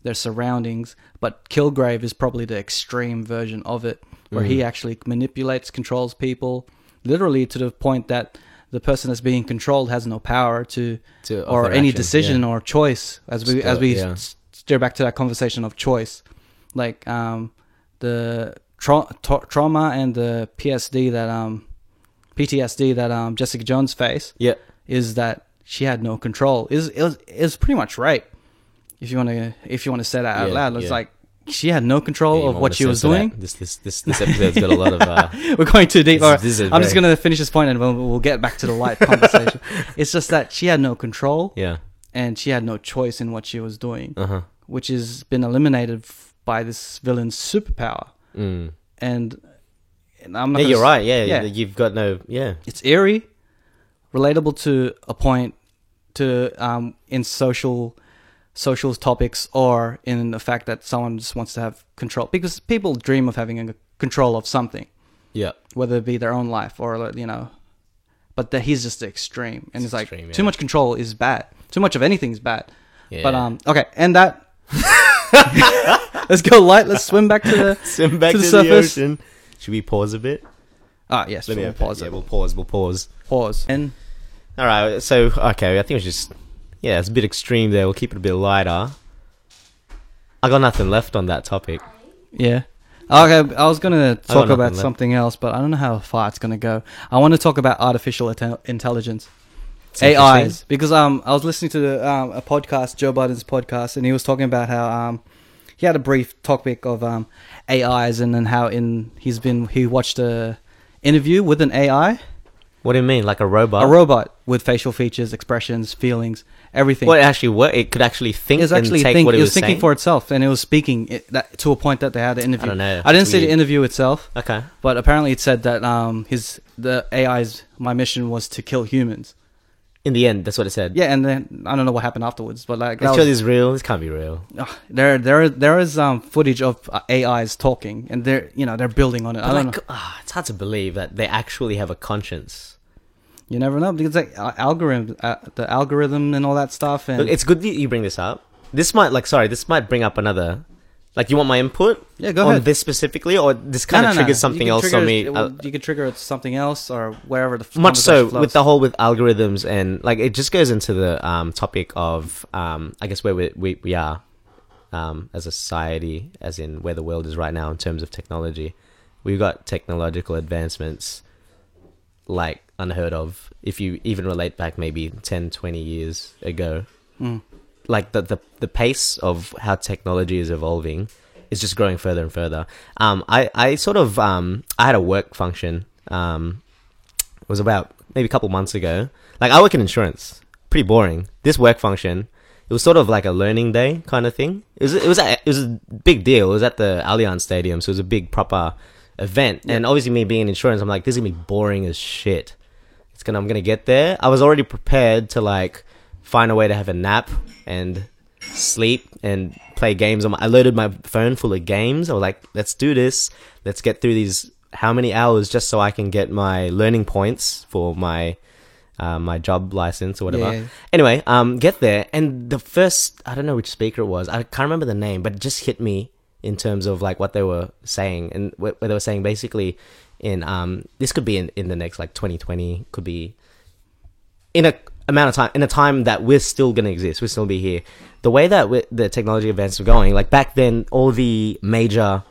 S2: their surroundings. But Kilgrave is probably the extreme version of it, where he actually manipulates, controls people, literally to the point that the person that's being controlled has no power to,
S1: To
S2: or any
S1: action,
S2: decision
S1: yeah.
S2: or choice. As we
S1: Still,
S2: as we
S1: yeah.
S2: steer back to that conversation of choice, like um, the tra- tra- trauma and the PSD that um, PTSD that um, Jessica Jones face
S1: Yeah.
S2: is that she had no control. Is it was is pretty much right. If you want to if you want to say that out
S1: Yeah,
S2: loud, it's
S1: yeah.
S2: like she had no control
S1: Yeah,
S2: of what she was
S1: that.
S2: doing.
S1: This this this this episode's got a lot of. Uh,
S2: We're going too deep.
S1: This is- this
S2: I'm just gonna finish this point and we'll, we'll get back to the light conversation. It's just that she had no control
S1: yeah.
S2: and she had no choice in what she was doing,
S1: Uh huh.
S2: which has been eliminated f- by this villain's superpower.
S1: Mm.
S2: And, and I'm not.
S1: Yeah, you're
S2: s-
S1: right. Yeah,
S2: yeah.
S1: you've got no. Yeah.
S2: it's eerie, relatable to a point, to um in social social topics or in the fact that someone just wants to have control because people dream of having a control of something,
S1: Yeah.
S2: whether it be their own life or you know. But that he's just the extreme, and
S1: It's
S2: it's like
S1: extreme,
S2: too much control is bad. Too much of anything is bad.
S1: Yeah.
S2: But um, okay, and that. let's go light. Let's swim back to the.
S1: swim back
S2: to
S1: to,
S2: the
S1: the,
S2: surface.
S1: ocean. Should we pause a bit?
S2: Ah, yes.
S1: Let me
S2: we'll pause
S1: Yeah,
S2: it.
S1: we'll pause. We'll pause.
S2: Pause. And
S1: All right. So okay, I think it's just yeah, it's a bit extreme there. We'll keep it a bit lighter. I got nothing left on that topic.
S2: Yeah. Okay, I was gonna talk about
S1: left.
S2: something else, but I don't know how far it's gonna go. I want to talk about artificial inte- intelligence, AIs, because um I was listening to the, um, a podcast, Joe Biden's podcast, and he was talking about how um he had a brief topic of um AIs, and then how in he's been he watched a interview with an AI,
S1: What do you mean, like a robot?
S2: a robot with facial features, expressions, feelings, everything.
S1: Well, it actually worked. It could actually think
S2: It was
S1: and
S2: actually
S1: take
S2: think,
S1: what
S2: it
S1: it
S2: was thinking
S1: saying.
S2: for itself, and it was speaking it, that, to a point that they had an interview.
S1: I don't know.
S2: I didn't see the interview itself.
S1: okay.
S2: But apparently, it said that um, his the AI's my mission was to kill humans.
S1: In the end, that's what it said.
S2: Yeah, and then I don't know what happened afterwards, but like
S1: Let's show this real. This can't be real.
S2: ugh, there there there is um footage of uh, AIs talking, and they're you know they're building on it. I don't
S1: like,
S2: know.
S1: ah, it's hard to believe that they actually have a conscience.
S2: You never know because like algorithm, uh, the algorithm and all that stuff, and
S1: Look, it's good that you bring this up. This might, like, sorry, this might bring up another. Like, you want my input
S2: yeah, go
S1: on
S2: ahead.
S1: this specifically, or this kind
S2: no,
S1: of
S2: no.
S1: triggers
S2: You
S1: something else
S2: trigger
S1: on me?
S2: it
S1: Uh,
S2: will- you could trigger it something else or wherever the
S1: much so
S2: conversation
S1: with the whole with algorithms and like it just goes into the um, topic of um, I guess where we we, we are um, as a society, as in where the world is right now in terms of technology. We've got technological advancements like unheard of. If you even relate back maybe 10, 20 years ago,
S2: Mm.
S1: like the, the the pace of how technology is evolving is just growing further and further. Um, I I sort of um I had a work function. Um, it was about maybe a couple months ago. Like I work in insurance, pretty boring. This work function, it was sort of like a learning day kind of thing. It was it was a, it was a big deal. It was at the Allianz Stadium, so it was a big proper event. And obviously, me being in insurance, I'm like, this is gonna be boring as shit. It's gonna I'm gonna get there. I was already prepared to like find a way to have a nap and sleep and play games on my, I loaded my phone full of games. I was like, let's do this. Let's get through these how many hours just so I can get my learning points for my uh, my job license or whatever.
S2: Yeah.
S1: Anyway, um, get there and the first I don't know which speaker it was. I can't remember the name, but it just hit me in terms of like what they were saying and what, what they were saying. Basically in um this could be in, in the next like 2020 could be in a amount of time in a time that we're still going to exist we'll still be here. The way that the technology advances are going like back then all the major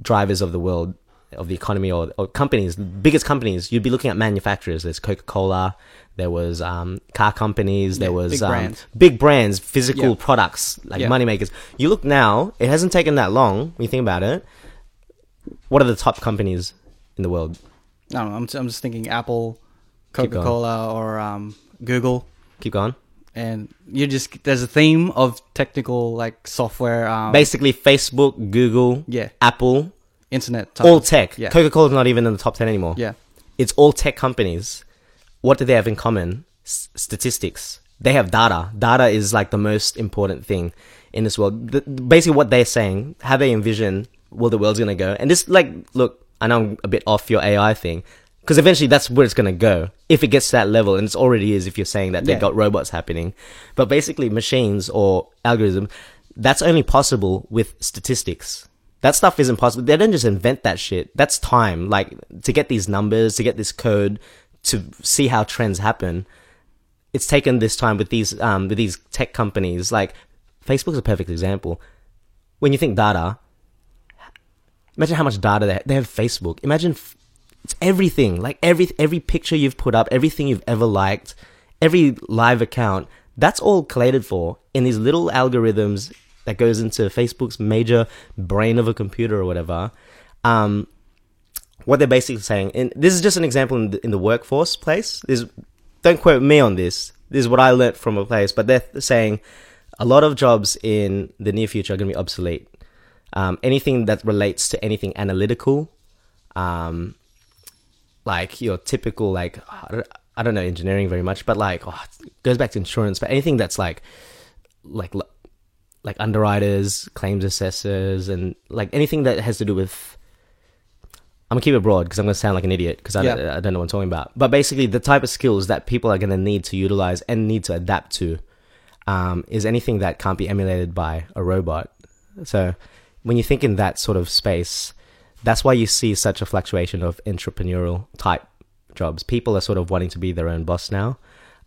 S1: drivers of the world of the economy or, or companies biggest companies you'd be looking at manufacturers there's coca-cola there was um, car companies there
S2: Yeah,
S1: was
S2: big
S1: um,
S2: brands.
S1: big brands physical
S2: Yeah.
S1: products like
S2: Yeah.
S1: moneymakers you look now it hasn't taken that long when you think about it what are the top companies in the world
S2: I don't know. I'm, I'm just thinking Apple, Coca Cola, or um, Google.
S1: keep going
S2: and you just there's a theme of technical like software um
S1: basically facebook google
S2: yeah
S1: apple
S2: internet type
S1: all tech.
S2: yeah.
S1: Coca Cola's not even in the top ten anymore.
S2: yeah
S1: It's all tech companies. What do they have in common? S- statistics. They have data. Data is like the most important thing in this world. The, basically, what they're saying, how they envision where the world's gonna go, and this, like, look, I know I'm a bit off your AI thing, because eventually that's where it's gonna go if it gets to that level, and it already is. If you're saying that they've
S2: Yeah.
S1: got robots happening, but basically, machines or algorithms that's only possible with statistics. That stuff isn't possible. They don't just invent that shit. That's time. Like to get these numbers, to get this code, to see how trends happen. It's taken this time with these um, with these tech companies. Like Facebook's a perfect example. When you think data, imagine how much data they they have. Facebook. Imagine f- it's everything. Like every every picture you've put up, everything you've ever liked, every live account. That's all collated for in these little algorithms that goes into Facebook's major brain of a computer or whatever. Um, what they're basically saying, and this is just an example in the, in the workforce place. Is don't quote me on this. This is what I learnt from a place, but they're saying a lot of jobs in the near future are going to be obsolete. Um, anything that relates to anything analytical, um, like your typical like I don't, I don't know engineering very much, but like oh, it goes back to insurance. But anything that's like like like underwriters, claims assessors, and like anything that has to do with. I'm gonna keep it broad because I'm gonna sound like an idiot because I,
S2: Yeah.
S1: don't, I don't know what I'm talking about. But basically, the type of skills that people are gonna need to utilize and need to adapt to um, is anything that can't be emulated by a robot. So when you think in that sort of space, that's why you see such a fluctuation of entrepreneurial type jobs. People are sort of wanting to be their own boss now.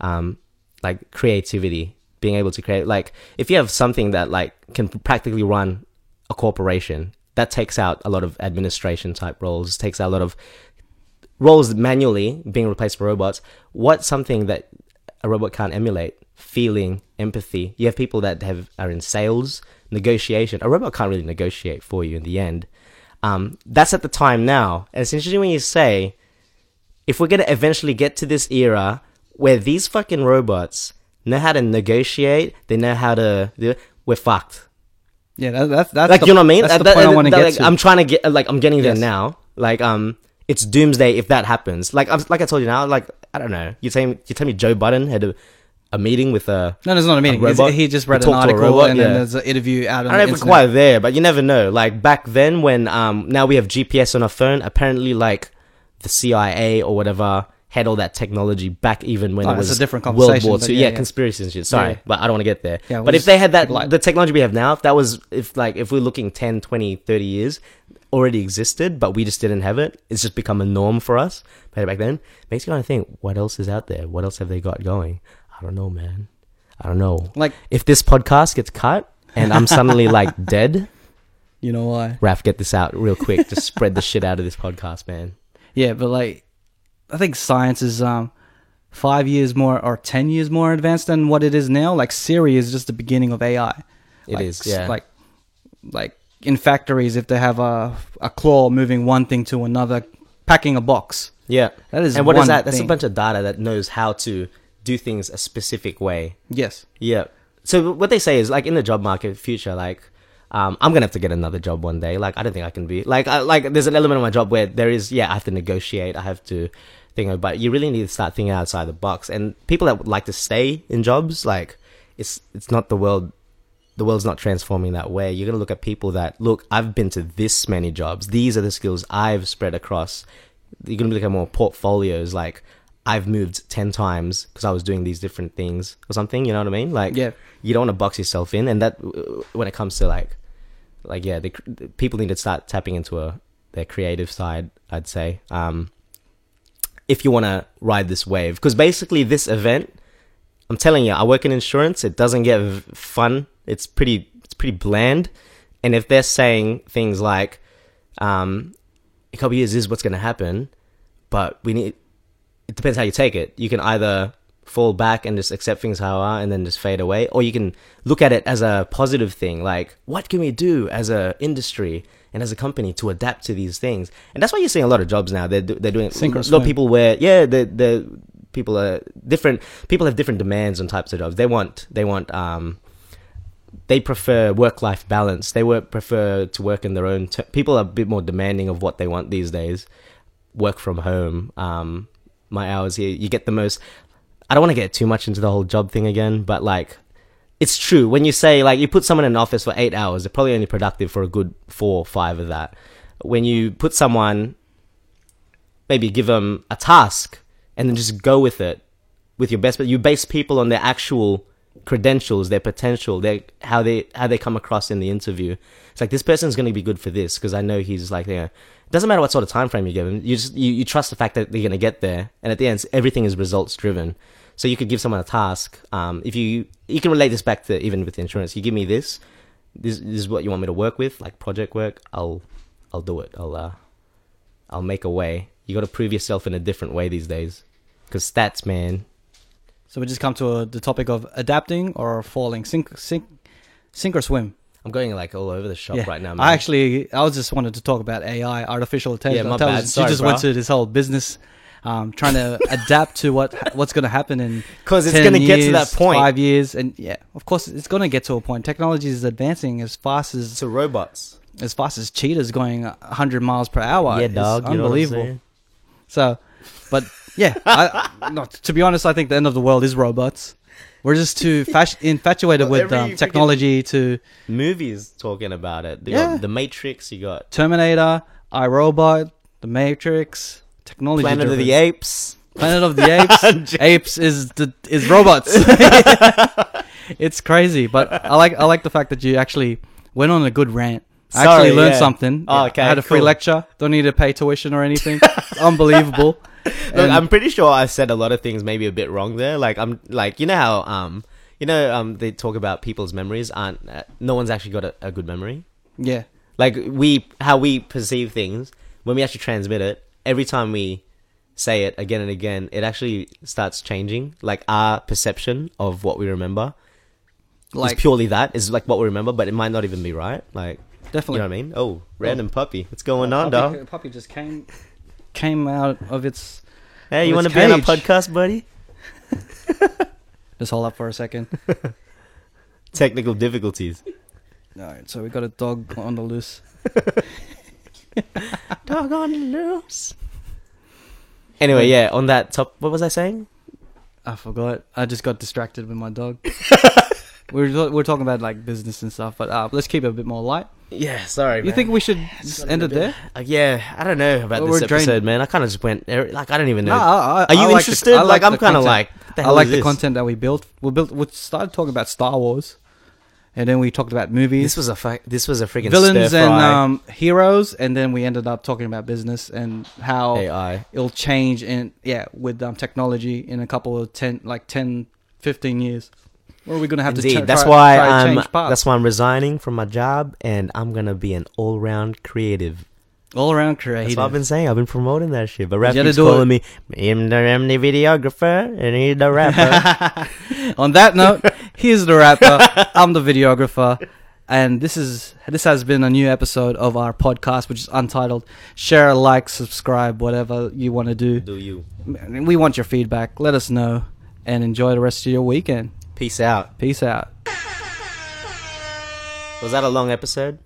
S1: Um, like creativity, being able to create. Like if you have something that like can practically run a corporation, that takes out a lot of administration type roles. Takes out a lot of roles manually being replaced by robots. What's something that a robot can't emulate? Feeling, empathy. You have people that have are in sales, negotiation. A robot can't really negotiate for you in the end. Um, that's at the time now. And it's interesting when you say, if we're gonna eventually get to this era where these fucking robots know how to negotiate, they know how to, do- we're fucked
S2: Yeah, that, that's that's
S1: like
S2: the,
S1: you know what I mean?
S2: That's the
S1: That-
S2: point I want to get
S1: like,
S2: to.
S1: I'm trying to get like I'm getting there
S2: Yes.
S1: now. Like um, it's doomsday if that happens. Like I'm, like I told you now. Like I don't know. You tell me you tell me Joe Biden had a, a meeting with a.
S2: no, there's not a meeting.
S1: Robot?
S2: he just
S1: He
S2: read an
S1: a
S2: article
S1: robot?
S2: and
S1: Yeah.
S2: then there's an interview out on
S1: I don't know if it's quite there, but you never know. Like back then, when um now we have GPS on our phone. Apparently, like the CIA or whatever had all that technology back even when
S2: Oh,
S1: it was
S2: a different
S1: World War Two.
S2: yeah,
S1: Yeah, conspiracy and shit. Sorry,
S2: Yeah.
S1: but I don't want to get there.
S2: We'll
S1: but if they had that,
S2: like,
S1: the technology we have now, if that was, if like, if we're looking 10, 20, 30 years, already existed, but we just didn't have it. It's just become a norm for us. But back then, makes you kind of think, what else is out there? What else have they got going? I don't know, man. I don't know.
S2: Like
S1: If this podcast gets cut and I'm suddenly like dead,
S2: you know why?
S1: Raph, get this out real quick. Just spread the shit out of this podcast, man.
S2: Yeah, but like, I think science is um five years more or ten years more advanced than what it is now. Like Siri is just the beginning of AI.
S1: It
S2: like,
S1: is, yeah.
S2: Like, like in factories, if they have a a claw moving one thing to another, packing a box.
S1: Yeah.
S2: That is
S1: and what is that? That's a bunch of data that knows how to do things a specific way.
S2: Yes.
S1: Yeah. So what they say is like in the job market future, like um, I'm gonna have to get another job one day. Like I don't think I can be like I, like there's an element of my job where there is yeah I have to negotiate. I have to think of, but you really need to start thinking outside the box. And people that would like to stay in jobs, like it's it's not the world. The world's not transforming that way. You're gonna look at people that look. I've been to this many jobs. These are the skills I've spread across. You're gonna look at more portfolios. Like I've moved ten times because I was doing these different things or something. You know what I mean? Like
S2: Yeah.
S1: you don't want to box yourself in and that uh, when it comes to like like yeah the, the people need to start tapping into a their creative side i'd say um if you want to ride this wave. Because basically this event i'm telling you i work in insurance it doesn't get fun. It's pretty it's pretty bland. And if they're saying things like um a couple years is what's going to happen but we need it depends how you take it. You can either fall back and just accept things how are and then just fade away, or you can look at it as a positive thing. Like, what can we do as a industry and as a company to adapt to these things? And that's why you're seeing a lot of jobs now. They're they're doing
S2: Sink
S1: a lot of people where yeah. The the people are different. People have different demands on types of jobs. They want they want um they prefer work life balance. They work prefer to work in their own. People are a bit more demanding of what they want these days. Work from home. Um, my hours here, you get the most. I don't want to get too much into the whole job thing again, but like, it's true when you say like you put someone in an office for eight hours, they're probably only productive for a good four or five of that. When you put someone, maybe give them a task and then just go with it with your best, but you base people on their actual credentials, their potential, their how they how they come across in the interview. It's like this person's going to be good for this because I know he's like, you know, it doesn't matter what sort of time frame you give him. You just you, you trust the fact that they're going to get there, and at the end, everything is results driven. So you could give someone a task. Um, if you you can relate this back to even with insurance, you give me this, this, this is what you want me to work with, like project work. I'll I'll do it. I'll uh, I'll make a way. You got to prove yourself in a different way these days, because stats, man.
S2: So we just come to uh the topic of adapting or falling, sink, sink, sink or swim.
S1: I'm going like all over the shop
S2: yeah.
S1: right now. Man.
S2: I actually, I was just wanted to talk about AI, artificial intelligence.
S1: Yeah, my bad. Sorry,
S2: you just
S1: bro.
S2: went to this whole business, um, trying to adapt to what what's going to happen in
S1: because it's going to get to that
S2: five years, and yeah, of course, it's going to get to a point. Technology is advancing as fast as
S1: to robots.
S2: as fast as cheetahs going 100 miles per hour.
S1: yeah,
S2: It's
S1: dog. you know
S2: unbelievable. So, but yeah, I, I- no, to be honest, I think the end of the world is robots. We're just too fas- infatuated
S1: Well,
S2: with um, technology to
S1: Movies talking about it. You
S2: Yeah.
S1: the Matrix. You got
S2: Terminator, iRobot, The Matrix, technology.
S1: Planet of the Apes.
S2: Planet of the Apes. apes is the is robots. it's crazy, but I like I like the fact that you actually went on a good rant. I
S1: Sorry,
S2: actually learned
S1: yeah.
S2: something.
S1: Oh, okay,
S2: I had a free
S1: cool.
S2: lecture. Don't need to pay tuition or anything. It's unbelievable.
S1: Look, I'm pretty sure I said a lot of things maybe a bit wrong there. Like I'm like you know how um you know um they talk about people's memories aren't uh, no one's actually got a, a good memory.
S2: yeah.
S1: Like we how we perceive things when we actually transmit it. Every time we say it again and again, it actually starts changing. Like our perception of what we remember
S2: Like
S1: is purely that is like what we remember, but it might not even be right. Like
S2: definitely.
S1: you know what I mean? Oh, random puppy. What's going on,
S2: puppy,
S1: dog?
S2: puppy just came came out of its.
S1: Hey, you want to be on
S2: a
S1: podcast, buddy?
S2: Just hold up for a second.
S1: Technical difficulties.
S2: All right, so we got a dog on the loose.
S1: Dog on loose. Anyway, yeah, on that top, what was I saying?
S2: I forgot. I just got distracted with my dog. we're we're talking about like business and stuff, but uh, let's keep it a bit more light.
S1: Yeah, sorry.
S2: You think we should just end it there?
S1: Uh, yeah, I don't know about
S2: Well,
S1: this
S2: we're drained.
S1: man. I kind of just went er, like I don't even know.
S2: No, I, I,
S1: Are you
S2: I like the-
S1: interested?
S2: I
S1: like, I'm
S2: the
S1: kind of
S2: content.
S1: like, what the
S2: I
S1: hell
S2: like
S1: is
S2: the
S1: this?
S2: content that we built. We built. We started talking about Star Wars, and then we talked about movies,
S1: This was a fu- this was a freaking
S2: villains, and um, heroes, and then we ended up talking about business and how
S1: AI.
S2: it'll change in yeah with um, technology in a couple of 10 like 10 15 years or are we gonna have
S1: Indeed,
S2: to ch-
S1: that's
S2: try,
S1: why
S2: try change
S1: that's why I'm resigning from my job and I'm gonna be an all round creative.
S2: All around
S1: That's
S2: creative
S1: what I've been saying. I've been promoting that shit. But rap keeps calling me. I'm the, I'm the videographer and he's the rapper.
S2: on that note he's the rapper i'm the videographer and this is this has been a new episode of our podcast which is untitled share like subscribe whatever you want to do
S1: Do you?
S2: we want your feedback let us know and enjoy the rest of your weekend
S1: Peace out.
S2: peace out
S1: Was that a long episode?